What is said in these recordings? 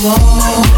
whoa.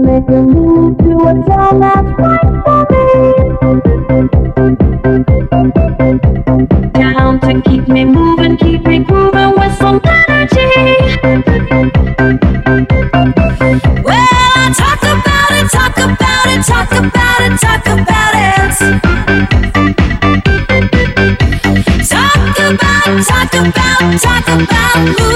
make a move to a town that's right for me. Down to keep me moving, keep me grooving with some energy. Well, I talk about it, talk about it, talk about it, talk about it. Talk about, talk about, talk about. Moving.